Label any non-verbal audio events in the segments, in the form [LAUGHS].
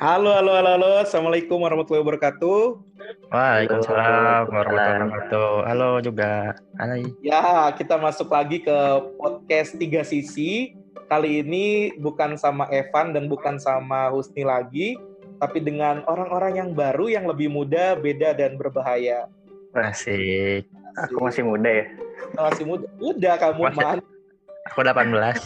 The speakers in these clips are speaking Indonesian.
Halo, halo, halo, halo. Assalamualaikum warahmatullahi wabarakatuh. Waalaikumsalam warahmatullahi wabarakatuh. Halo juga. Hai. Ya, kita masuk lagi ke podcast Tiga Sisi. Kali ini bukan sama Evan dan bukan sama Husni lagi, tapi dengan orang-orang yang baru, yang lebih muda, beda, dan berbahaya. Asik. Aku masih muda ya? Masih muda. Udah kamu, Masih. man. Aku 18.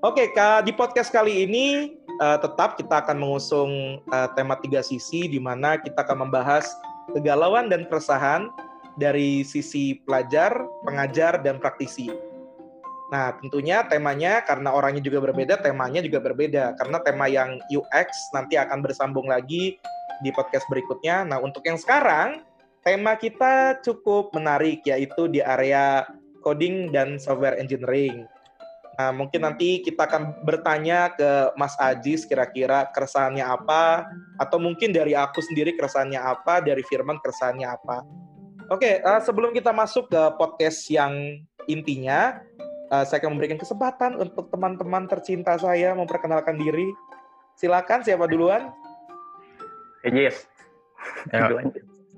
Oke, Kak, di podcast kali ini eh, tetap kita akan mengusung eh, tema tiga sisi di mana kita akan membahas kegalauan dan keresahan dari sisi pelajar, pengajar, dan praktisi. Nah, tentunya temanya karena orangnya juga berbeda, temanya juga berbeda. Karena tema yang UX nanti akan bersambung lagi di podcast berikutnya. Nah, untuk yang sekarang, tema kita cukup menarik, yaitu di area coding dan software engineering. Nah, mungkin nanti kita akan bertanya ke Mas Ajis kira-kira keresahannya apa, atau mungkin dari aku sendiri keresahannya apa, dari Firman keresahannya apa. Oke, eh, sebelum kita masuk ke podcast yang intinya, eh, saya akan memberikan kesempatan untuk teman-teman tercinta saya memperkenalkan diri. Silakan, siapa duluan? Eh, Jis. Ayo, Duluan.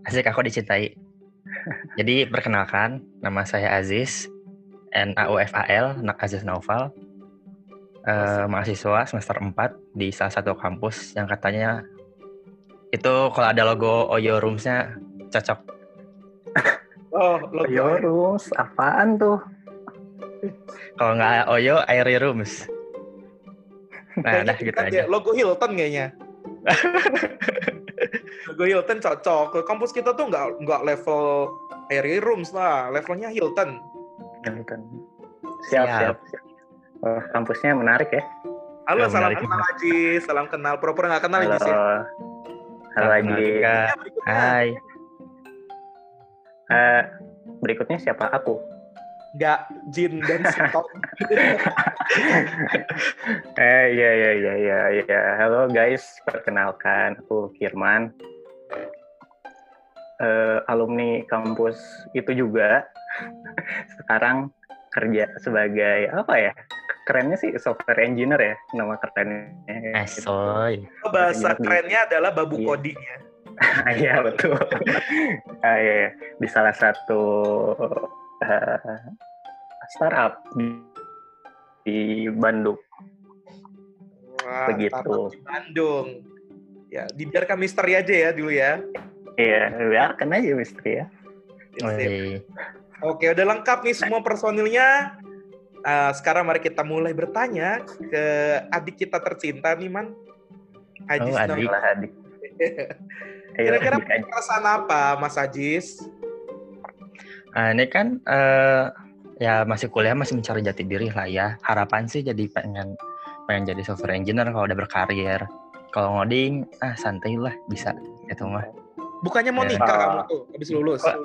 asik aku dicintai. Jadi perkenalkan, nama saya Aziz, N A U F A L, anak Aziz Naufal. Eh, mahasiswa semester 4 di salah satu kampus yang katanya itu kalau ada logo Oyo Rooms-nya cocok. Oh, lo Yorus, apaan tuh? Kalau nggak Oyo, Airy Rooms. Nah, Kayaknya dah gitu kan aja. logo Hilton kayaknya. [LAUGHS] logo Hilton cocok. Kampus kita tuh nggak nggak level Airy Rooms lah, levelnya Hilton. Hilton. Siap, Siap. siap, siap. Oh, kampusnya menarik ya. Halo, Ya, salam kenal Aji, salam kenal. Pura-pura nggak kenal Halo. Aji ya. Halo Salam kenal lagi. juga. Ya, berikutnya. Hai. Eh, berikutnya siapa? Aku. Nggak Jin dan Sito. [LAUGHS] eh, iya, iya, iya, iya, iya. Halo guys, perkenalkan. Aku Firman. Eh, alumni kampus itu juga. Sekarang kerja sebagai apa ya? Kerennya sih software engineer ya, nama kerennya. Asoy. Bahasa Di- kerennya adalah babu Iya. coding ya. [LAUGHS] Iya betul. Ah, iya, iya. Di salah satu eh, startup di, di Bandung. Wah, Begitu. di Bandung. Ya, dibiarkan misteri aja ya dulu ya. Iya, biarkan aja misteri ya. Oke, udah lengkap nih semua personilnya. Uh, sekarang mari kita mulai bertanya ke adik kita tercinta nih, Man. Ajis Oh, adik. Itulah adik. [LAUGHS] Kira-kira perasaan apa, Mas Ajis? Ah, ini kan eh, ya masih kuliah masih mencari jati diri lah ya. Harapan sih jadi pengen pengen jadi software engineer kalau udah berkarir. Kalau ngoding ah santai lah bisa gitu mah. Bukannya mau Ya. nikah Ah. kamu tuh habis lulus? Oh,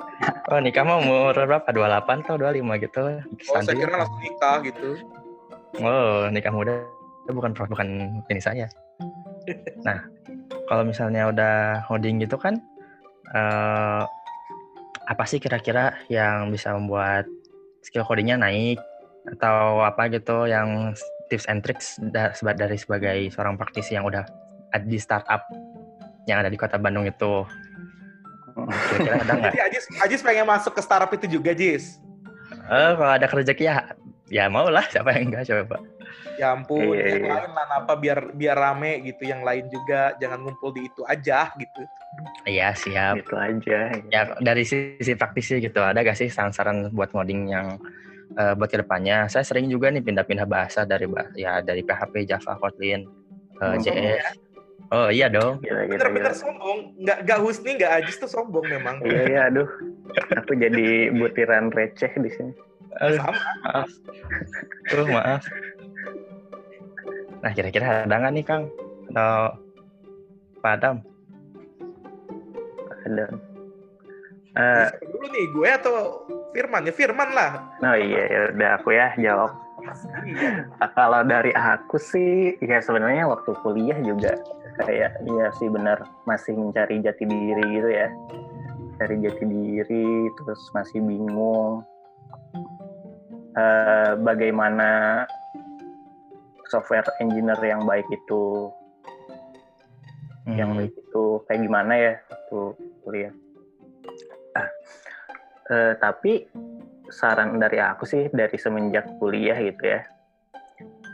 Oh nikah mau umur berapa? 28 atau 25 gitu. Oh, saya Santai. kira langsung nikah gitu. Oh, nikah muda itu bukan bukan ini saya. Nah, kalau misalnya udah ngoding gitu kan eh apa sih kira-kira yang bisa membuat skill codingnya naik atau apa gitu yang tips and tricks dari sebagai seorang praktisi yang udah di startup yang ada di kota Bandung itu kira-kira ada nggak? Jadi Ajis, Ajis pengen masuk ke startup itu juga, Jis. Eh kalau ada rezeki ya ya mau lah siapa yang enggak coba. Ya ampun, Iya, yang iya. lain lah apa biar biar rame gitu, yang lain juga jangan ngumpul di itu aja gitu. Iya siap. Gitu aja. Ya dari sisi praktisi gitu ada gak sih saran-saran buat ngoding yang eh, buat ke depannya? Saya sering juga nih pindah-pindah bahasa dari bah- ya dari PHP, Java, Kotlin, eh, Hmm. JS. Oh iya dong. Bener-bener gila. sombong, nggak nggak Husni nggak Ajis tuh sombong memang. Iya, iya, aduh. Aku jadi butiran receh di sini. Aduh, Sama. maaf. Tuh maaf. Nah kira-kira ada nggak nih Kang atau Pak Adam? Ada. Eh, dulu nih, gue atau Firman? Ya Firman lah. oh iya, ya udah aku ya jawab. Nah, Kalau dari aku sih, ya sebenarnya waktu kuliah juga kayak iya sih benar masih mencari jati diri gitu ya. Cari jati diri, terus masih bingung eh, bagaimana software engineer yang baik itu hmm. yang baik itu kayak gimana ya waktu kuliah. Ah, eh, tapi saran dari aku sih dari semenjak kuliah gitu ya,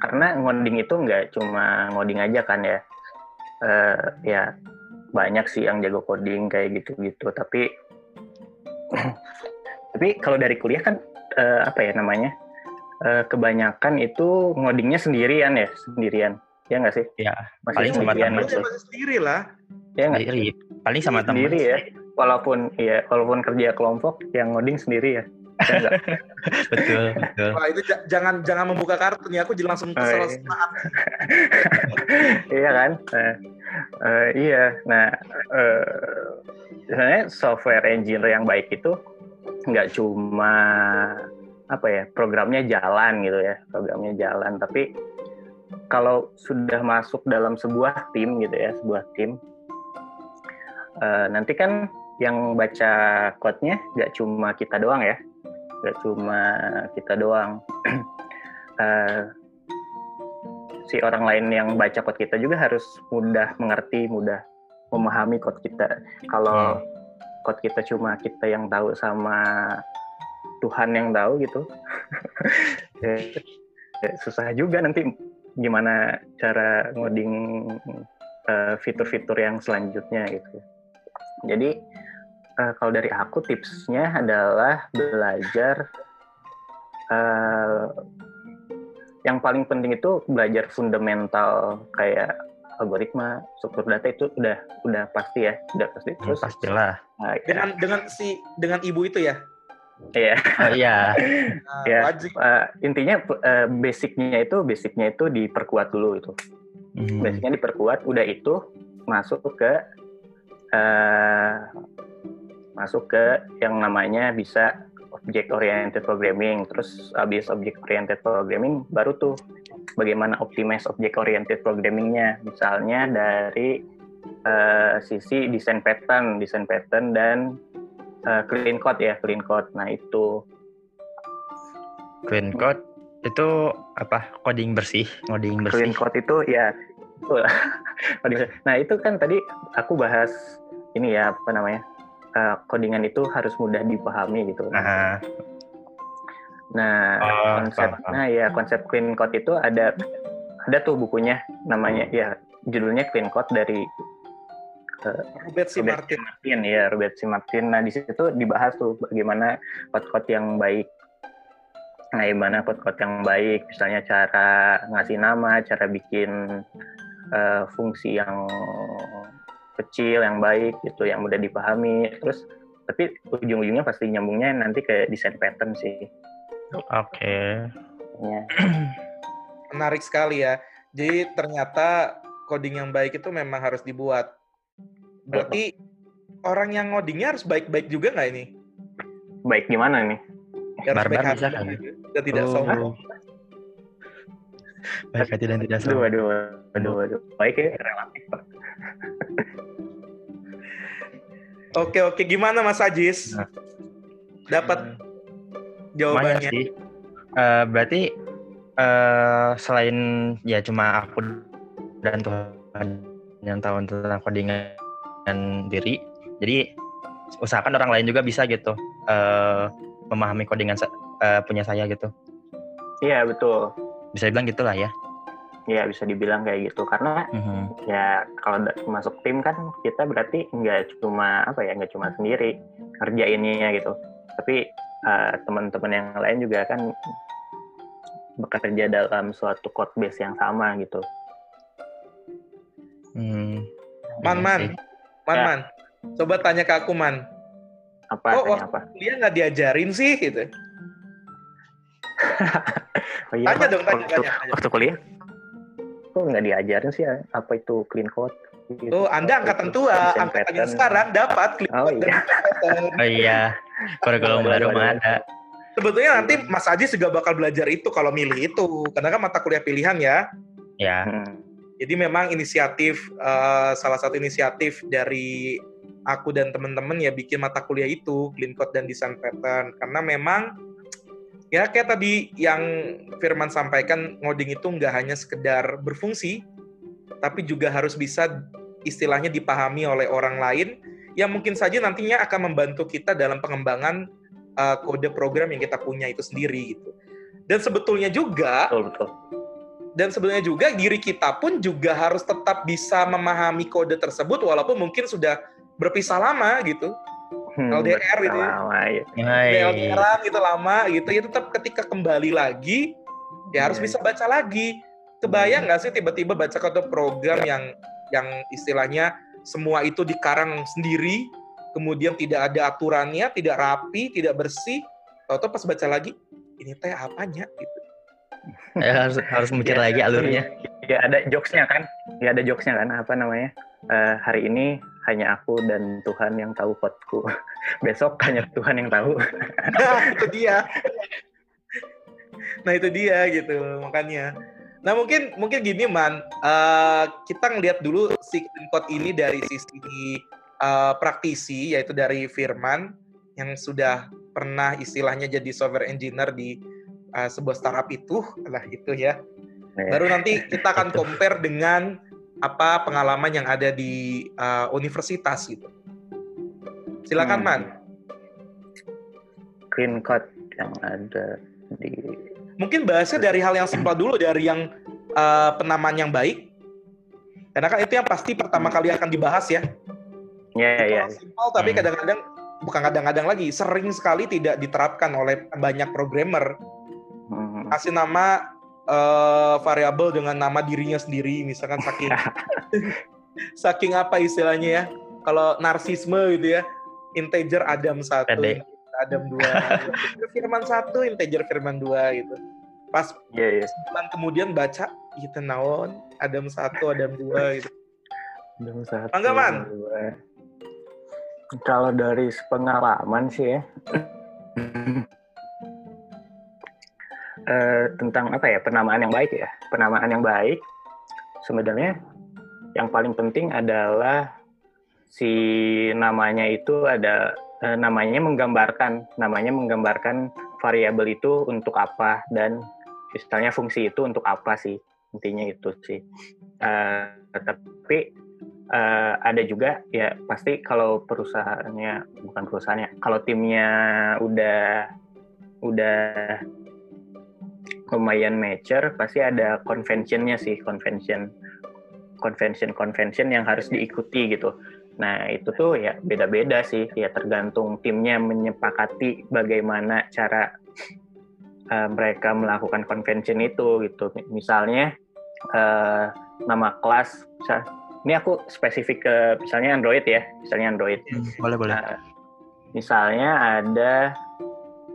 karena ngoding itu nggak cuma ngoding aja kan ya, eh, ya banyak sih yang jago coding kayak gitu-gitu, tapi [CLEARS THROAT] tapi kalau dari kuliah kan eh, apa ya namanya? Eh, kebanyakan itu ngodingnya sendirian ya, sendirian. Ya nggak sih? Ya, Masih paling sama sendirian teman. gitu. masih sendiri lah. Ya nggak? Sendiri. Paling sama teman. sendiri ya. Walaupun ya, walaupun kerja kelompok yang ngoding sendiri ya. [LAUGHS] Betul, betul. Wah itu ja- jangan jangan membuka kartu nih. Aku jadi langsung kesel Oh, iya. [LAUGHS] iya kan? Nah, eh, iya. Nah, eh, sebenarnya software engineer yang baik itu nggak cuma apa ya programnya jalan gitu ya, programnya jalan. Tapi kalau sudah masuk dalam sebuah tim gitu ya, sebuah tim, eh, nanti kan yang baca code-nya nggak cuma kita doang ya, nggak cuma kita doang. [CLEARS THROAT] Eh, si orang lain yang baca code kita juga harus mudah mengerti, mudah memahami code kita. Kalau code kita cuma kita yang tahu sama Tuhan yang tahu gitu, [LAUGHS] ya, ya susah juga nanti gimana cara ngoding eh, fitur-fitur yang selanjutnya gitu. Jadi eh, kalau dari aku tipsnya adalah belajar eh, yang paling penting itu belajar fundamental kayak algoritma, struktur data itu udah udah pasti ya, udah pasti. Hmm, Terus pastilah. nah, ya, Dengan dengan si dengan ibu itu ya. iya. Oh iya. [LAUGHS] Ya, intinya eh, basicnya itu basicnya itu diperkuat dulu itu. Hmm. Basicnya diperkuat, udah itu masuk ke eh, masuk ke yang namanya bisa object oriented programming. Terus habis object oriented programming baru tuh bagaimana optimize object oriented programmingnya. Misalnya dari eh, sisi desain pattern, desain pattern dan eh, clean code ya, clean code. Nah itu Clean code itu apa? Coding bersih, ngoding bersih. Clean code itu ya [LAUGHS] nah itu kan tadi aku bahas ini ya apa namanya eh, codingan itu harus mudah dipahami gitu. Nah, Nah Oh, konsep, paham, paham. nah ya konsep clean code itu ada ada tuh bukunya namanya ya judulnya clean code dari Robert C. Robert Martin. Martin ya Robert C. Martin. Nah di situ dibahas tuh bagaimana code-code yang baik. Nah gimana code-code yang baik, misalnya cara ngasih nama, cara bikin eh, fungsi yang kecil, yang baik gitu, yang mudah dipahami. Terus tapi ujung-ujungnya pasti nyambungnya nanti ke desain pattern sih. oke. Ya. [CLEARS THROAT] Menarik sekali ya. Jadi ternyata coding yang baik itu memang harus dibuat. Berarti orang yang ngodingnya harus baik-baik juga nggak ini? Baik gimana nih? Harus Barbar baik bisa kan? Dan tidak Oh. sombong. Baik hati dan tidak Aduh, sombong. aduh, aduh, aduh. Baik ya relatif. [LAUGHS] Oke oke gimana Mas Ajis? Nah. Dapat jawabannya? sih. Eh, berarti eh, selain ya cuma aku dan Tuhan yang tahu tentang codingan diri, jadi usahakan orang lain juga bisa gitu eh, memahami codingan eh, punya saya gitu. Iya betul. Bisa dibilang gitulah ya. Iya bisa dibilang kayak gitu karena Mhm. ya kalau masuk tim kan kita berarti nggak cuma apa ya nggak cuma sendiri ngerjainnya gitu tapi eh, teman-teman yang lain juga kan bekerja dalam suatu code base yang sama gitu Hmm, Man iya man, man Ya. man. Coba tanya ke aku man. apa Oh, tanya waktu apa kuliah nggak diajarin sih gitu. [LAUGHS] oh, iya, Tanya dong, tanya, waktu, tanya, tanya. waktu kuliah kok nggak diajarin sih ya, apa itu clean code gitu. Oh, Anda angkatan tua, angkatan yang sekarang dapat klik Oh, dan iya. pattern. Oh iya, kurikulum Waduh, baru waduh, mah waduh. ada. Sebetulnya nanti Mas Ajis juga bakal belajar itu kalau milih itu, karena kan mata kuliah pilihan ya. Ya, Hmm. Jadi memang inisiatif eh, salah satu inisiatif dari aku dan teman-teman ya bikin mata kuliah itu clean code dan design pattern karena memang ya kayak tadi yang Firman sampaikan ngoding itu nggak hanya sekedar berfungsi tapi juga harus bisa istilahnya dipahami oleh orang lain yang mungkin saja nantinya akan membantu kita dalam pengembangan uh, kode program yang kita punya itu sendiri gitu. Dan sebetulnya juga betul betul dan sebenarnya juga diri kita pun juga harus tetap bisa memahami kode tersebut walaupun mungkin sudah berpisah lama gitu. Hmm, LDR gitu. Ya. Lama, ya. LDR gitu lama gitu. Ya tetap ketika kembali lagi ya harus iya. bisa baca lagi. Kebayang nggak sih tiba-tiba baca kode program yang yang istilahnya semua itu dikarang sendiri, kemudian tidak ada aturannya, tidak rapi, tidak bersih. Tahu-tahu pas baca lagi, ini teh apanya gitu [LAUGHS] ya, harus harus mikir ya, lagi alurnya. Ya ada jokesnya kan, ya ada jokesnya kan, apa namanya? Uh, hari ini hanya aku dan Tuhan yang tahu potku. [LAUGHS] Besok hanya Tuhan yang tahu. nah, itu dia. Nah itu dia gitu makanya. Nah mungkin mungkin gini man, uh, kita ngelihat dulu si code ini dari sisi uh, praktisi yaitu dari Firman yang sudah pernah istilahnya jadi software engineer di uh, sebuah startup itu lah itu ya. Iya. Baru nanti kita akan compare dengan apa pengalaman yang ada di uh, universitas gitu. Silakan hmm. Man. Green card yang ada di Mungkin bahasnya dari hal yang simpel dulu dari yang uh, penamaan yang baik. Karena kan itu yang pasti pertama kali akan dibahas ya. Iya, yeah, iya. Yeah. Simpel tapi hmm. kadang-kadang bukan kadang-kadang lagi sering sekali tidak diterapkan oleh banyak programmer kasih nama uh, variabel dengan nama dirinya sendiri misalkan saking [LAUGHS] saking apa istilahnya ya kalau narsisme gitu ya integer Adam satu Adam dua Firman satu integer Firman dua gitu. Pas yeah, yeah. bulan kemudian baca itu naon Adam satu Adam dua gitu. Adam satu man? Kalau dari pengalaman sih ya [LAUGHS] uh, tentang apa ya penamaan yang baik ya penamaan yang baik. Sebenarnya yang paling penting adalah si namanya itu ada uh, namanya menggambarkan namanya menggambarkan variabel itu untuk apa dan misalnya fungsi itu untuk apa sih intinya itu sih. Uh, tapi uh, ada juga ya pasti kalau perusahaannya bukan perusahaannya kalau timnya udah udah lumayan mature pasti ada conventionnya sih convention convention convention yang harus diikuti gitu. Nah itu tuh ya beda-beda sih ya tergantung timnya menyepakati bagaimana cara uh, mereka melakukan convention itu gitu. Misalnya uh, nama kelas ini aku spesifik ke misalnya Android ya misalnya Android. Hmm, boleh boleh. Uh, misalnya ada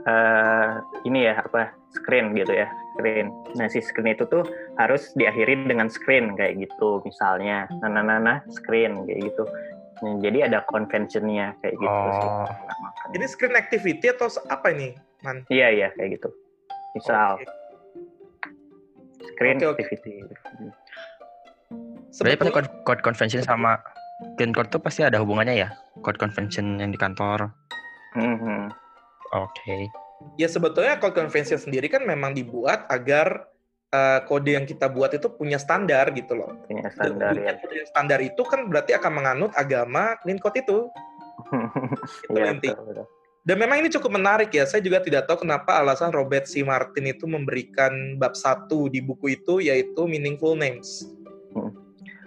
uh, ini ya apa screen gitu ya screen. Nah si screen itu tuh harus diakhiri dengan screen kayak gitu misalnya. Nah, nah, nah, nah screen kayak gitu. Nah, jadi ada conventionnya kayak gitu oh. sih. Ini screen activity atau apa ini, Man? Iya iya kayak gitu. Misal okay. screen okay, activity. Sebenarnya pasti code, code convention sama green code tuh pasti ada hubungannya ya? Code convention yang di kantor. Mm -hmm. Oke. Okay ya sebetulnya code convention sendiri kan memang dibuat agar uh, kode yang kita buat itu punya standar gitu loh. Punya standar Dan, ya. Standar itu kan berarti akan menganut agama clean code itu. [LAUGHS] itu ya, inti. Dan memang ini cukup menarik ya. Saya juga tidak tahu kenapa alasan Robert C. Martin itu memberikan bab satu di buku itu yaitu meaningful names. Hmm.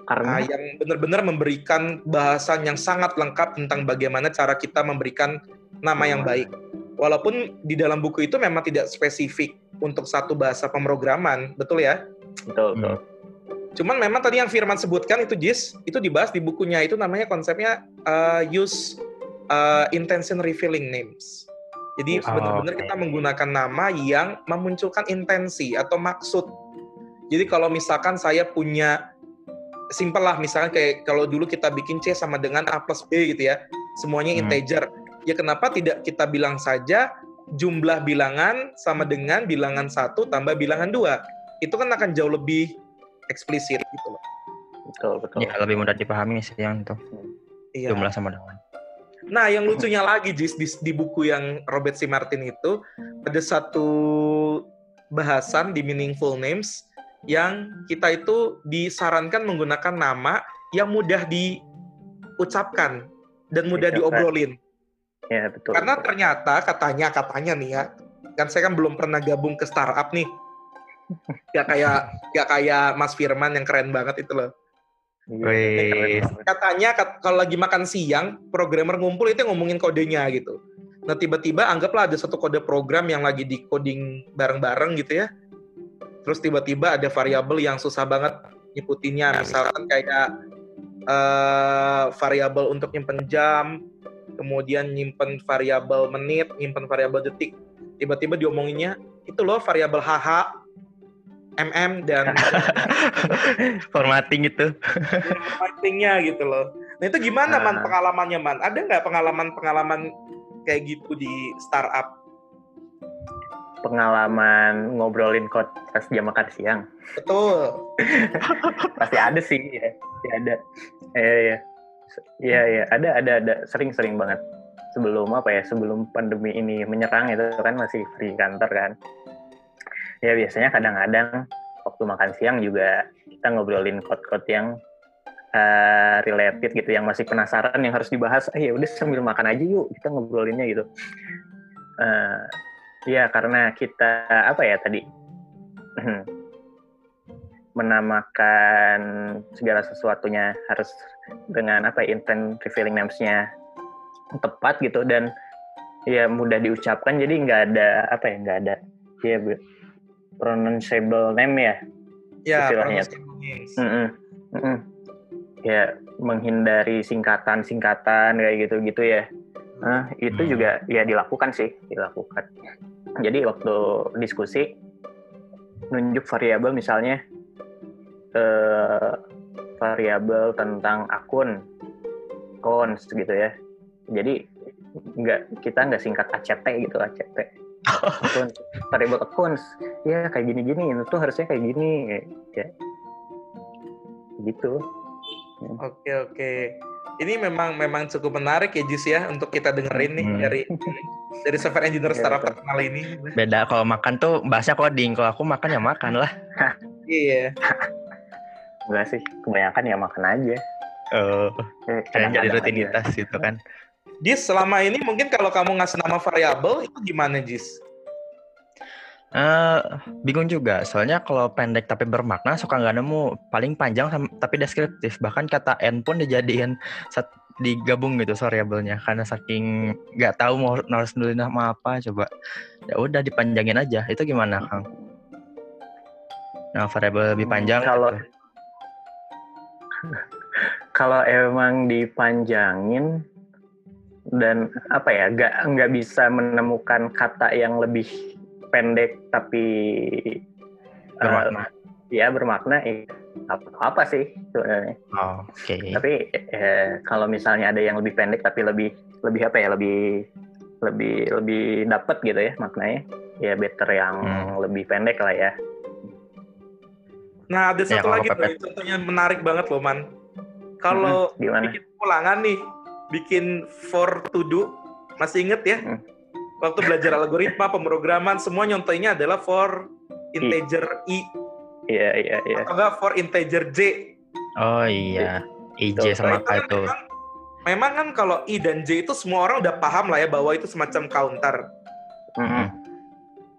Karena nah, yang benar-benar memberikan bahasan yang sangat lengkap tentang bagaimana cara kita memberikan nama yang hmm. baik walaupun di dalam buku itu memang tidak spesifik untuk satu bahasa pemrograman, betul ya? Betul, betul. Hmm. Cuman memang tadi yang Firman sebutkan itu Jis, itu dibahas di bukunya itu namanya konsepnya uh, use uh, intention revealing names. Jadi oh, benar-benar okay. kita menggunakan nama yang memunculkan intensi atau maksud. Jadi kalau misalkan saya punya simpel lah misalkan kayak kalau dulu kita bikin C sama dengan A plus B gitu ya, semuanya hmm. Ya kenapa tidak kita bilang saja jumlah bilangan sama dengan bilangan satu tambah bilangan dua? Itu kan akan jauh lebih eksplisit gitu loh. Betul betul. Ya lebih mudah dipahami sih yang itu. Iya. jumlah sama dengan. Nah yang lucunya lagi Jis, di, di buku yang Robert C. Martin itu ada satu bahasan di meaningful names yang kita itu disarankan menggunakan nama yang mudah diucapkan dan mudah diobrolin. Ya betul. Karena betul. ternyata katanya katanya nih ya, kan saya kan belum pernah gabung ke startup nih. [LAUGHS] Gak kayak gak kayak Mas Firman yang keren banget itu loh. Iya, Wih. keren banget. Katanya kat- kalau lagi makan siang, programmer ngumpul itu yang ngomongin kodenya gitu. Nah tiba-tiba anggaplah ada satu kode program yang lagi di coding bareng-bareng gitu ya. Terus tiba-tiba ada variabel yang susah banget nyebutinnya, misalkan kayak eh, variabel untuk nyimpen jam, kemudian nyimpen variabel menit, nyimpen variabel detik. Tiba-tiba diomonginnya itu loh variabel HH, MM dan [LAUGHS] Formatting itu. marketingnya gitu loh. Nah itu gimana man Ah. pengalamannya man? Ada nggak pengalaman-pengalaman kayak gitu di startup? Pengalaman ngobrolin kode pas jam makan siang. Betul. [LAUGHS] Pasti ada sih ya. Ya ada. Iya iya. Iya iya, ada ada ada sering-sering banget. Sebelum apa ya? Sebelum pandemi ini menyerang itu kan masih free kantor kan. Ya biasanya kadang-kadang waktu makan siang juga kita ngobrolin code-code yang eh, related gitu yang masih penasaran yang harus dibahas. Ah ya udah sambil makan aja yuk kita ngobrolinnya gitu. Eh ya karena kita apa ya tadi [CLEARS THROAT] menamakan segala sesuatunya harus dengan apa ya, intent revealing names-nya tepat gitu. Dan ya mudah diucapkan jadi nggak ada apa ya nggak ada ya pronounceable name ya Ya, Istilahnya. ya menghindari singkatan-singkatan kayak gitu-gitu ya. Nah, itu Hmm. juga ya dilakukan sih dilakukan. Jadi waktu diskusi nunjuk variabel misalnya eh, variabel tentang akun cons gitu ya jadi nggak kita nggak singkat ACT gitu ACT [LAUGHS] akun variabel accounts ya kayak gini-gini itu tuh harusnya kayak gini ya gitu Oke oke. Ini memang memang cukup menarik ya Jis ya untuk kita dengerin nih Hmm. dari dari software engineer Iya, startup terkenal ini. Beda kalau makan tuh bahasnya coding. Kalau aku makan ya makan lah. Iya. Enggak sih kebanyakan ya makan aja Oh, Eh, kayaknya jadi aja. rutinitas gitu kan. Jis selama ini mungkin kalau kamu ngasih nama variabel itu gimana Jis? Eh, bingung juga. Soalnya kalau pendek tapi bermakna suka nggak nemu. Paling panjang tapi deskriptif. Bahkan kata n pun dijadiin sat- digabung gitu variabelnya karena saking nggak tahu mau harus nulis nama apa coba ya udah dipanjangin aja itu gimana kang nah variabel lebih panjang kalau gitu. Kalau emang dipanjangin dan apa ya nggak nggak bisa menemukan kata yang lebih pendek tapi eh, bermakna. ya bermakna ya, apa, apa sih sebenarnya. Oh, oke. Tapi eh, kalau misalnya ada yang lebih pendek tapi lebih lebih apa ya lebih lebih lebih dapat gitu ya maknanya ya better yang Hmm. lebih pendek lah ya Nah ada Ya, satu lagi tuh, contohnya menarik banget loh man. Kalau gimana bikin ulangan nih, bikin for to do, masih inget ya? Hmm. Waktu belajar algoritma, pemrograman, semua nyontohnya adalah for integer i iya iya iya atau enggak for integer j. oh iya IJ sama Nah, K kan itu memang, memang kan kalau i dan j itu semua orang udah paham lah ya bahwa itu semacam counter. Mm-mm.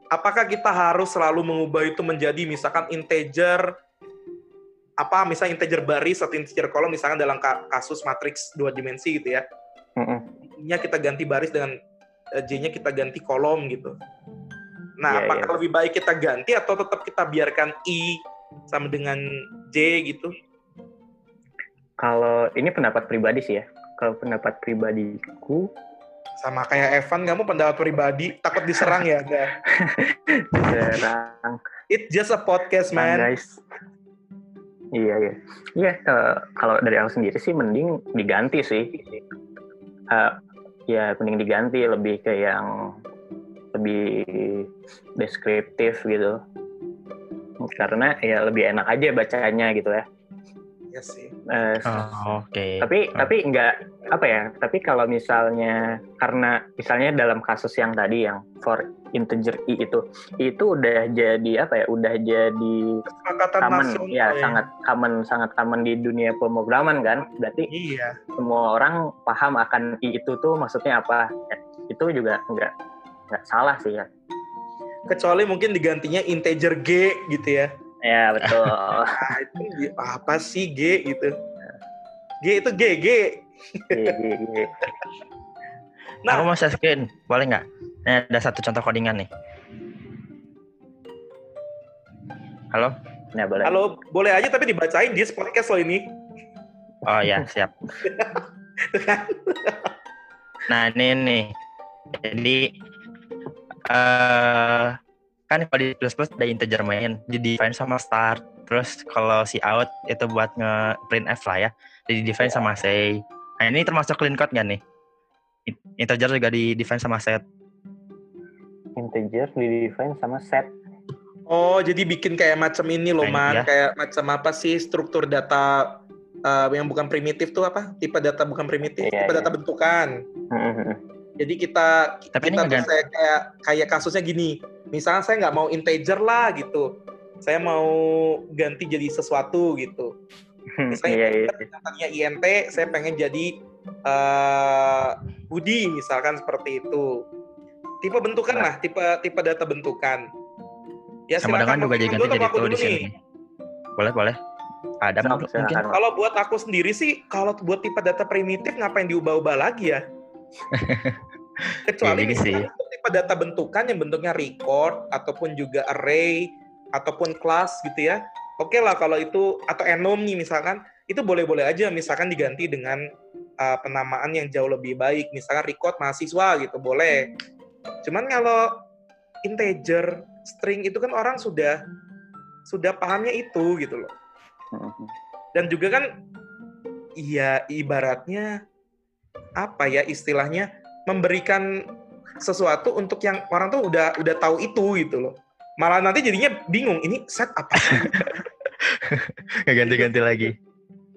Apakah kita harus selalu mengubah itu menjadi misalkan integer apa misalnya integer baris atau integer kolom misalkan dalam ka- kasus matriks dua dimensi gitu ya. I-nya kita ganti baris dengan eh, J-nya kita ganti kolom gitu. Nah, Iya, apakah iya. lebih baik kita ganti atau tetap kita biarkan I sama dengan J gitu? Kalau ini pendapat pribadi sih ya. Kalau pendapat pribadiku, Sama kayak Evan, kamu pendapat pribadi, takut diserang ya? Enggak. [LAUGHS] serang It's just a podcast, man. guys. Iya iya. Iya kalau dari aku sendiri sih mending diganti sih. Eh, ya mending diganti lebih ke yang lebih deskriptif gitu. Karena ya lebih enak aja bacanya gitu ya. Iya sih. Eh, oh, oke tapi Oh. tapi nggak apa ya tapi kalau misalnya karena misalnya dalam kasus yang tadi yang for integer i itu itu udah jadi apa ya udah jadi kesepakatan common, nasional ya, sangat common, sangat common di dunia pemrograman kan. Berarti Iya. semua orang paham akan i itu tuh maksudnya apa. Ya, itu juga nggak nggak salah sih ya. Kecuali mungkin digantinya integer G gitu ya. Ya betul. [LAUGHS] Itu G- apa sih G gitu. G itu G, G. Iya. [LAUGHS] Nah. Aku mau share screen, boleh nggak? Ini ada satu contoh codingan nih. Halo? Ya boleh. Halo, boleh aja tapi dibacain di podcast lo ini. Oh ya, siap. [LAUGHS] Nah ini nih, jadi eh kan kalau di plus plus ada integer main, di define sama start. Terus kalau si out itu buat nge print f lah ya, jadi define sama say. Nah ini termasuk clean code nggak nih? In- Integer juga di define sama set. Integer di define sama set. Oh, jadi bikin kayak macam ini loh, Nah, Man. iya. Kayak macam apa sih struktur data eh, yang bukan primitif tuh apa? Tipe data bukan primitif, Iya, tipe iya. data bentukan. Hmm, Jadi kita Tapi ini kita tuh kayak kayak kasusnya gini. Misalnya saya nggak mau integer lah gitu. Saya mau ganti jadi sesuatu gitu. Misalnya Iya, iya. yang tadinya INT, saya pengen jadi eh Budi misalkan seperti itu. Tipe bentukan Nah. lah, tipe tipe data bentukan. Ya Sama dengan juga jadi atau jadi dulu di sini. nih? Boleh boleh. Ada mungkin. silakan. Kalau buat aku sendiri sih, kalau buat tipe data primitif ngapain diubah-ubah lagi ya? [LAUGHS] Kecuali juga sih. Data bentukan yang bentuknya record ataupun juga array ataupun class gitu ya. Oke lah kalau itu atau enum nih misalkan itu boleh-boleh aja misalkan diganti dengan uh, penamaan yang jauh lebih baik misalkan record mahasiswa gitu boleh. Cuman kalau integer string itu kan orang sudah sudah pahamnya itu gitu loh dan juga kan iya ibaratnya apa ya istilahnya memberikan sesuatu untuk yang orang tuh udah udah tahu itu gitu loh. Malah nanti jadinya bingung ini set apa? [LAUGHS] Nggak ganti-ganti lagi.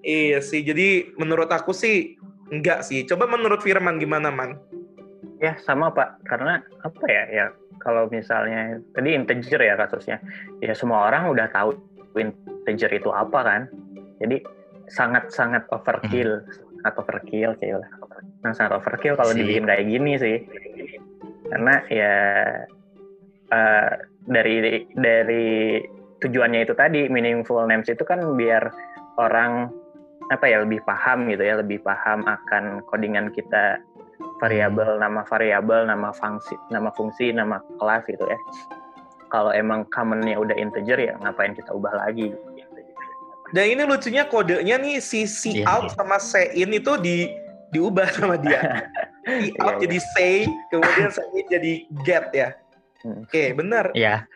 iya sih jadi menurut aku sih enggak sih. Coba menurut Firman gimana man? Ya sama Pak, karena apa ya ya kalau misalnya tadi integer ya kasusnya, ya semua orang udah tahu integer itu apa kan, jadi sangat sangat overkill, sangat overkill kayak lah, nah, sangat overkill kalau dibikin kayak gini sih, karena ya eh, dari dari tujuannya itu tadi meaningful names itu kan biar orang apa ya lebih paham gitu ya, lebih paham akan codingan kita variabel nama variabel nama fungsi nama fungsi nama kelas gitu ya. Kalau emang commonnya udah integer ya ngapain kita ubah lagi? Dan ini lucunya kodenya nih si si Iya, out iya. sama say in itu di diubah sama dia [LAUGHS] si Iya, out iya. jadi say kemudian [LAUGHS] say jadi get ya Hmm. oke benar Iya.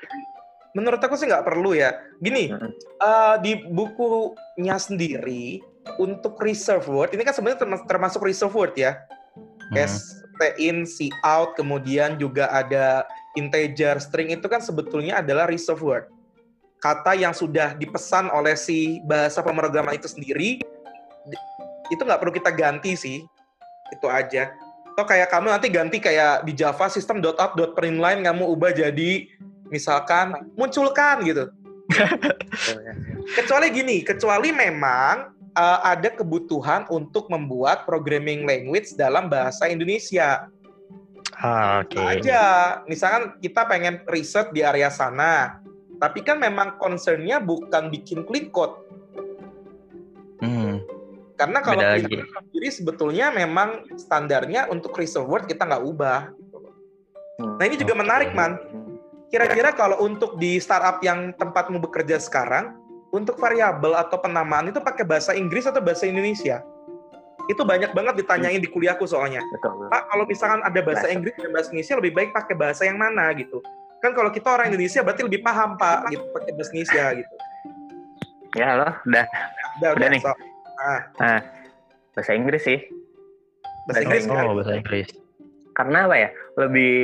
menurut aku sih nggak perlu ya. Gini, Mm-mm. eh, di bukunya sendiri untuk reserve word ini kan sebenarnya termas- termasuk reserve word ya. Hmm. S, T in, C out, kemudian juga ada integer, string itu kan sebetulnya adalah reserve word. Kata yang sudah dipesan oleh si bahasa pemrograman itu sendiri, di- itu nggak perlu kita ganti sih. Itu aja. Atau kayak kamu nanti ganti kayak di Java sistem dot out dot println kamu ubah jadi misalkan munculkan gitu. [LAUGHS] Kecuali gini, kecuali memang uh, ada kebutuhan untuk membuat programming language dalam bahasa Indonesia. Ah, Oke. Aja, misalkan kita pengen riset di area sana, tapi kan memang concernnya bukan bikin clean code. Hmm. Karena kalau code sendiri sebetulnya memang standarnya untuk reserve word kita nggak ubah. gitu loh. Nah ini juga Oke. menarik man. Kira-kira kalau untuk di startup yang tempatmu bekerja sekarang, untuk variabel atau penamaan itu pakai bahasa Inggris atau bahasa Indonesia? Itu banyak banget ditanyain di kuliahku soalnya. betul Pak, kalau misalkan ada bahasa. Inggris dan bahasa Indonesia lebih baik pakai bahasa yang mana gitu? Kan kalau kita orang Indonesia berarti lebih paham Pak gitu pakai bahasa Indonesia gitu. ya halo udah Udah, Udah nih. so- ah, nah bahasa Inggris sih bahasa Bahasa Inggris kan? Oh, bahasa Inggris. karena apa ya lebih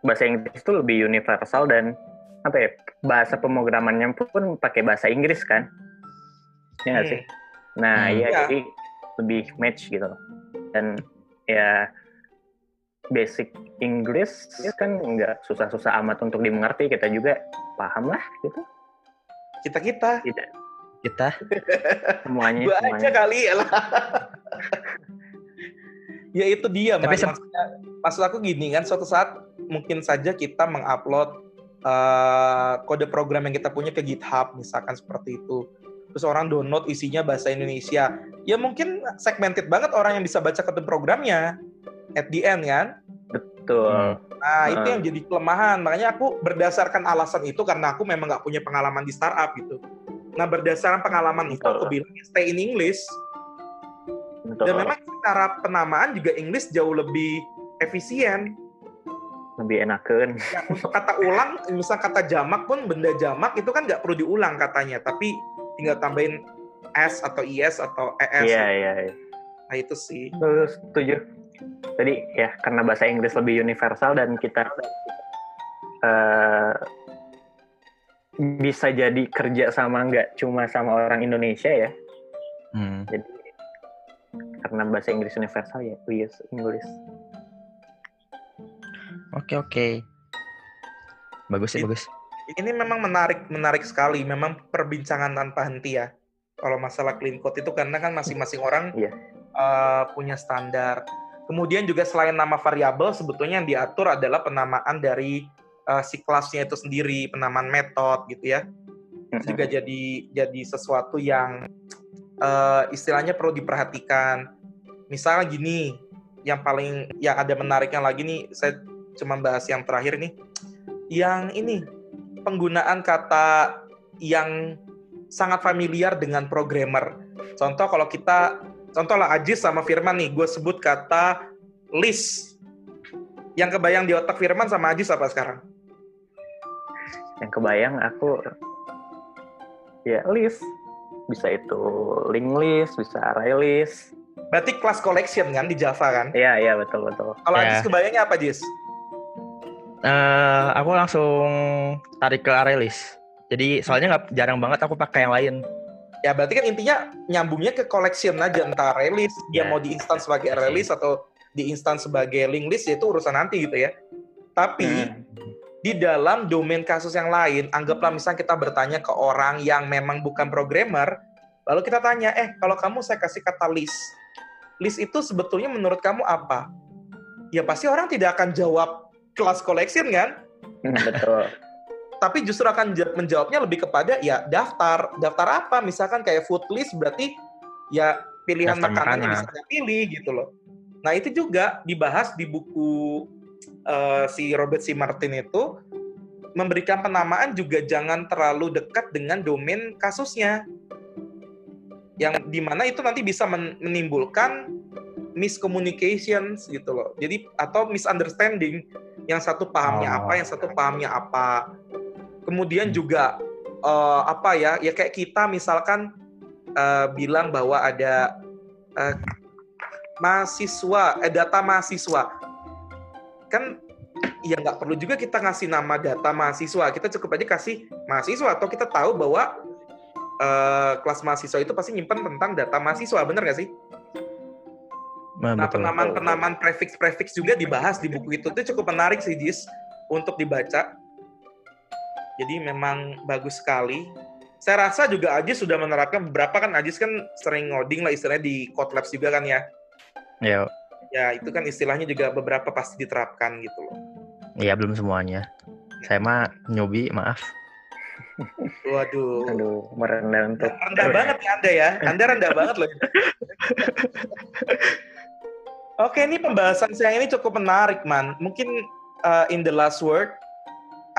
bahasa Inggris itu lebih universal dan apa ya bahasa pemrogramannya pun pakai bahasa Inggris kan ya nggak Hmm. sih nah Hmm. iya Iya. jadi lebih match gitu dan ya basic Inggris kan nggak susah-susah amat untuk dimengerti kita juga paham lah gitu Kita kita. Kita Semuanya. Gua semuanya. aja kali ya lah. ya itu dia, Tapi Man. maksudnya, maksud aku gini kan, suatu saat mungkin saja kita mengupload eh, kode program yang kita punya ke GitHub, misalkan seperti itu. Terus orang download isinya bahasa Indonesia. Ya mungkin segmented banget orang yang bisa baca kode programnya at the end kan. Betul. Hmm. Nah, itu Heeh. yang jadi kelemahan. Makanya aku berdasarkan alasan itu karena aku memang nggak punya pengalaman di startup gitu. Nah, berdasarkan pengalaman itu aku bilang stay in English. Betul. Dan memang secara penamaan juga English jauh lebih efisien. Lebih enakan. Ya, untuk kata ulang, misal kata jamak pun benda jamak itu kan nggak perlu diulang katanya, tapi tinggal tambahin s atau is atau es. Iya, iya. iya. Nah itu sih. Setuju. Tadi ya karena bahasa Inggris lebih universal dan kita eh, bisa jadi kerja sama nggak cuma sama orang Indonesia ya. Hmm. Jadi karena bahasa Inggris universal ya, we use English. Oke oke. Bagus sih It- bagus. Ini memang menarik menarik sekali. Memang perbincangan tanpa henti ya. Kalau masalah clean code itu karena kan masing-masing orang Iya. eh, punya standar. Kemudian juga selain nama variabel, sebetulnya yang diatur adalah penamaan dari eh, si kelasnya itu sendiri, penamaan metode gitu ya. Itu juga jadi jadi sesuatu yang eh, istilahnya perlu diperhatikan. Misalnya gini, yang paling yang ada menariknya lagi nih, saya cuma bahas yang terakhir nih, yang ini penggunaan kata yang sangat familiar dengan programmer. Contoh kalau kita, contoh lah Ajis sama Firman nih, gue sebut kata list. Yang kebayang di otak Firman sama Ajis apa sekarang? Yang kebayang aku ya list bisa itu link list, bisa array list. Berarti class collection kan di Java kan? Iya, iya betul betul. Kalau Ya. Ajis kebayangnya apa Ajis? Eh, aku langsung tarik ke array list. Jadi soalnya nggak jarang banget aku pakai yang lain. Ya berarti kan intinya nyambungnya ke collection aja entah array list, dia Ya. mau di instance sebagai array list atau di instance sebagai link list ya itu urusan nanti gitu ya. Tapi Hmm. Di dalam domain kasus yang lain, anggaplah misalnya kita bertanya ke orang yang memang bukan programmer, lalu kita tanya, eh kalau kamu saya kasih kata list, list itu sebetulnya menurut kamu apa? Ya pasti orang tidak akan jawab class collection kan? Hmm, betul. [LAUGHS] tapi justru akan ja- menjawabnya lebih kepada ya daftar daftar apa misalkan kayak food list berarti ya pilihan Daftar makanan yang makanan. bisa kita pilih gitu loh nah itu juga dibahas di buku eh, si Robert C. Martin itu memberikan penamaan juga jangan terlalu dekat dengan domain kasusnya. Yang di mana itu nanti bisa men- menimbulkan miscommunications gitu loh. Jadi atau misunderstanding. Yang satu pahamnya Oh. apa yang satu pahamnya apa. Kemudian juga eh, apa ya ya kayak kita misalkan eh, bilang bahwa ada eh, mahasiswa eh data mahasiswa kan ya nggak perlu juga kita ngasih nama data mahasiswa kita cukup aja kasih mahasiswa atau kita tahu bahwa eh, kelas mahasiswa itu pasti nyimpen tentang data mahasiswa bener nggak sih Nah, Nah, penamaan-penamaan prefix-prefix juga dibahas di buku itu. Itu cukup menarik sih, Jis, untuk dibaca. Jadi memang bagus sekali. Saya rasa juga Ajis sudah menerapkan beberapa kan Ajis kan sering ngoding lah istilahnya di Code Labs juga kan ya. Ya, Ya, itu kan istilahnya juga beberapa pasti diterapkan gitu loh. iya belum semuanya. Saya mah nyobi, maaf. Waduh. Aduh, merendah untuk Rendah banget ya Anda ya. Anda rendah banget loh. [LAUGHS] Oke, ini pembahasan siang ini cukup menarik, Man. Mungkin uh, in the last word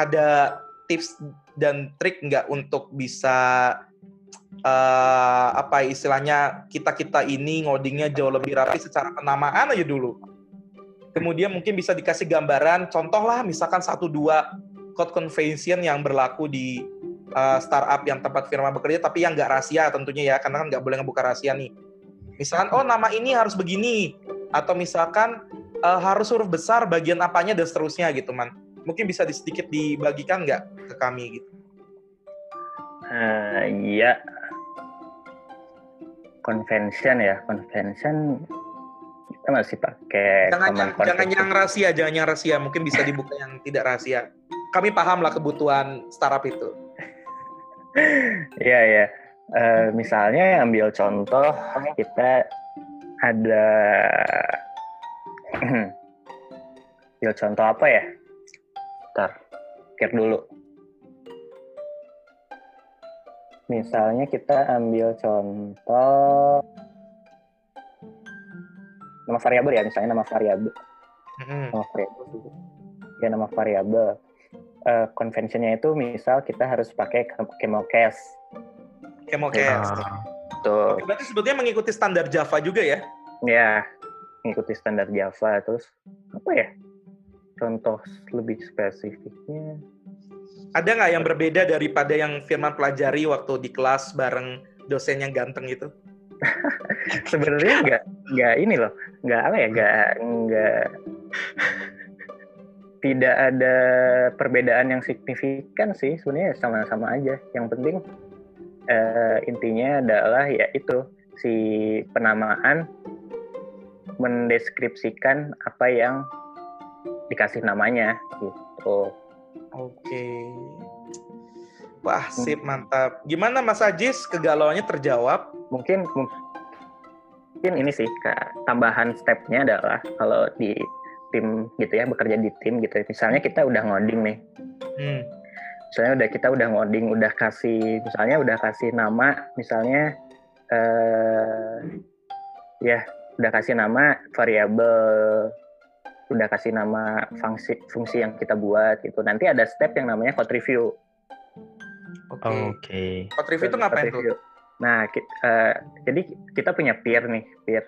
ada tips dan trik nggak untuk bisa uh, apa ya, istilahnya kita kita ini ngodingnya jauh lebih rapi secara penamaan aja dulu. Kemudian mungkin bisa dikasih gambaran, contoh lah misalkan satu dua code convention yang berlaku di uh, startup yang tempat firma bekerja, tapi yang nggak rahasia tentunya ya, karena kan nggak boleh ngebuka rahasia nih. Misalkan, oh nama ini harus begini, atau misalkan uh, harus huruf besar bagian apanya dan seterusnya gitu, man. Mungkin bisa di- sedikit dibagikan nggak ke kami gitu. Iya convention ya convention kita masih pakai Jangan yang, jangan yang rahasia, jangan yang rahasia. Mungkin bisa dibuka yang tidak rahasia. Kami paham lah kebutuhan startup itu. [LAUGHS] Iya ya. Uh, misalnya ambil contoh kita ada [CLEARS THROAT] ambil contoh apa ya? Ntar, pikir dulu. Misalnya kita ambil contoh nama variabel ya, misalnya nama variabel. Mm-hmm. Nama variabel. Ya nama variabel. Uh, conventionnya itu misal kita harus pakai chemocast. Chemocast. Ah, Tuh. Oke, Berarti sebetulnya mengikuti standar Java juga ya? Ya, mengikuti standar Java. Terus apa ya? Contoh lebih spesifiknya. Ada nggak yang berbeda daripada yang Firman pelajari waktu di kelas bareng dosen yang ganteng itu? [LAUGHS] Sebenarnya nggak nggak ini loh, nggak apa ya, nggak nggak tidak ada perbedaan yang signifikan sih sebenarnya sama-sama aja. Yang penting eh, intinya adalah ya itu si penamaan mendeskripsikan apa yang dikasih namanya gitu. Oke. Wah, sip, mantap. Gimana Mas Ajis? Kegalauannya terjawab? Mungkin mungkin ini sih Kak, tambahan stepnya adalah kalau di tim gitu ya bekerja di tim gitu. Misalnya kita udah ngoding nih. Hmm. Misalnya udah kita udah ngoding, udah kasih misalnya udah kasih nama misalnya eh ya udah kasih nama variabel udah kasih nama fungsi fungsi yang kita buat gitu. Nanti ada step yang namanya code review. Oke. Oke. Code review itu ngapain tuh? Nah, ki- eh, jadi kita punya peer nih, peer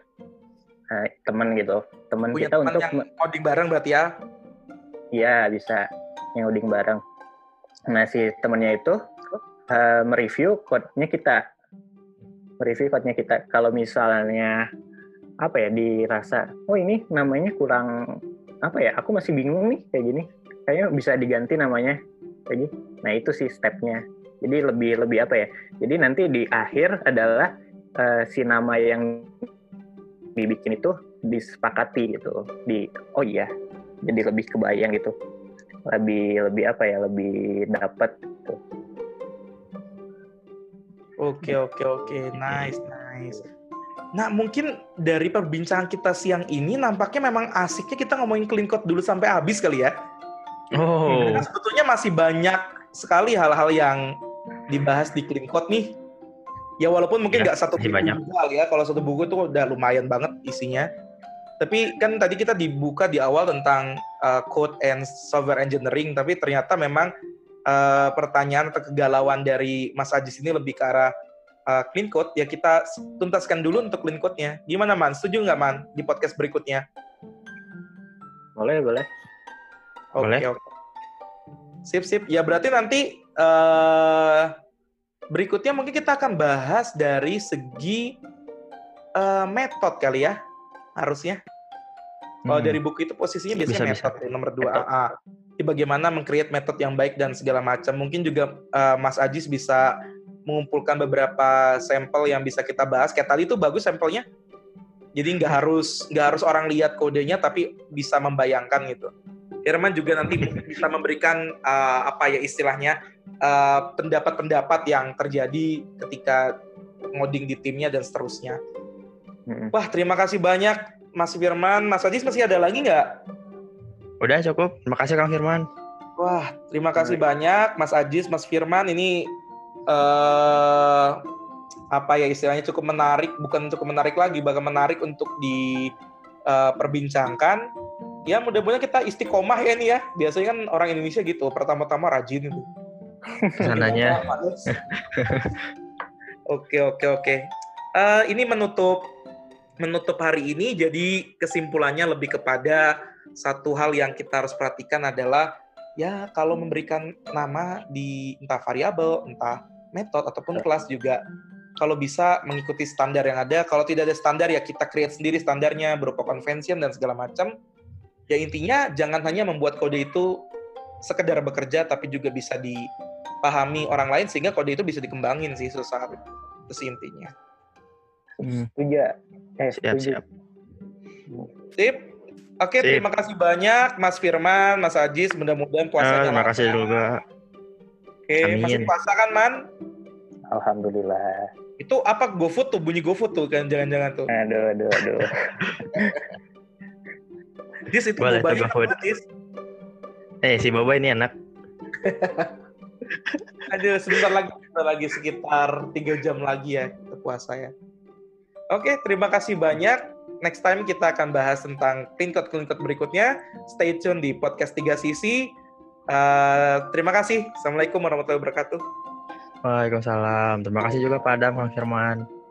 Eh, teman gitu, teman Punya kita teman untuk yang coding bareng berarti ya? Iya bisa ngoding bareng. Nah si temennya itu eh, mereview code-nya kita, mereview code-nya kita. Kalau misalnya apa ya dirasa, oh ini namanya kurang apa ya? Aku masih bingung nih kayak gini. Kayaknya bisa diganti namanya kayak gini. Nah itu sih stepnya. Jadi lebih lebih apa ya? Jadi nanti di akhir adalah eh, si nama yang dibikin itu disepakati gitu. Di oh iya jadi lebih kebayang gitu lebih lebih apa ya lebih dapat gitu. Oke, oke, oke. Nice, nice. Nah, mungkin dari perbincangan kita siang ini nampaknya memang asiknya kita ngomongin clean code dulu sampai habis kali ya. Oh, Karena sebetulnya masih banyak sekali hal-hal yang dibahas di clean code nih. Ya walaupun mungkin Ya, nggak satu masih buku banyak. kali ya. Kalau satu buku tuh udah lumayan banget isinya. Tapi kan tadi kita dibuka di awal tentang uh, code and software engineering, tapi ternyata memang uh, pertanyaan atau kegalauan dari Mas Ajis ini lebih ke arah uh, clean code. Ya kita tuntaskan dulu untuk clean code-nya. Gimana Man? Setuju nggak Man di podcast berikutnya? boleh boleh Oke, Boleh. oke. Sip, sip. Ya berarti nanti eh berikutnya mungkin kita akan bahas dari segi eh, metode kali ya, harusnya. Kalau Hmm. dari buku itu posisinya biasanya Bisa, bisa. metode nomor 2 Metode. AA. Jadi bagaimana mengcreate metode yang baik dan segala macam. Mungkin juga eh, Mas Ajis bisa mengumpulkan beberapa sampel yang bisa kita bahas. Kayak tadi tuh bagus sampelnya. Jadi nggak harus nggak harus orang lihat kodenya, tapi bisa membayangkan gitu. Firman juga nanti bisa memberikan eh, apa ya istilahnya eh, pendapat-pendapat yang terjadi ketika ngoding di timnya dan seterusnya. Mm-mm. Wah terima kasih banyak Mas Firman, Mas Ajis masih ada lagi nggak? udah cukup. Terima kasih Kang Firman. Wah terima kasih banyak Mas Ajis, Mas Firman ini eh apa ya istilahnya cukup menarik, bukan cukup menarik lagi, bahkan menarik untuk diperbincangkan. ya mudah-mudahan kita istiqomah ya nih ya. Biasanya kan orang Indonesia gitu, pertama-tama rajin itu. Sananya. Oke oke oke. Eh, ini menutup menutup hari ini. Jadi kesimpulannya lebih kepada satu hal yang kita harus perhatikan adalah ya kalau memberikan nama di entah variabel, entah metode ataupun kelas juga kalau bisa mengikuti standar yang ada. Kalau tidak ada standar ya kita create sendiri standarnya berupa convention dan segala macam. Ya intinya jangan hanya membuat kode itu sekedar bekerja tapi juga bisa dipahami orang lain sehingga kode itu bisa dikembangin sih sesaat itu sih intinya. Hmm. setuju eh, Siap, siap. Sip. Oke, Sip. terima kasih banyak Mas Firman, Mas Ajis. Mudah-mudahan Ah, puasanya terima kasih lancar. juga. Oke, Oke, masih puasa kan, Man? Alhamdulillah. Itu apa GoFood tuh? Bunyi GoFood tuh kan jangan-jangan tuh. Aduh, aduh, aduh. [LAUGHS] Dis itu Boleh bobanya GoFood. Eh si Boba ini enak. [LAUGHS] Aduh, sebentar lagi, sebentar lagi sekitar tiga jam lagi ya kita puasa ya. Oke, terima kasih banyak. Next time kita akan bahas tentang code berikutnya. Stay tune di podcast tiga sisi. Eh, terima kasih. Assalamualaikum warahmatullahi wabarakatuh. Waalaikumsalam. Terima kasih juga Pak Adam, Kang Firman.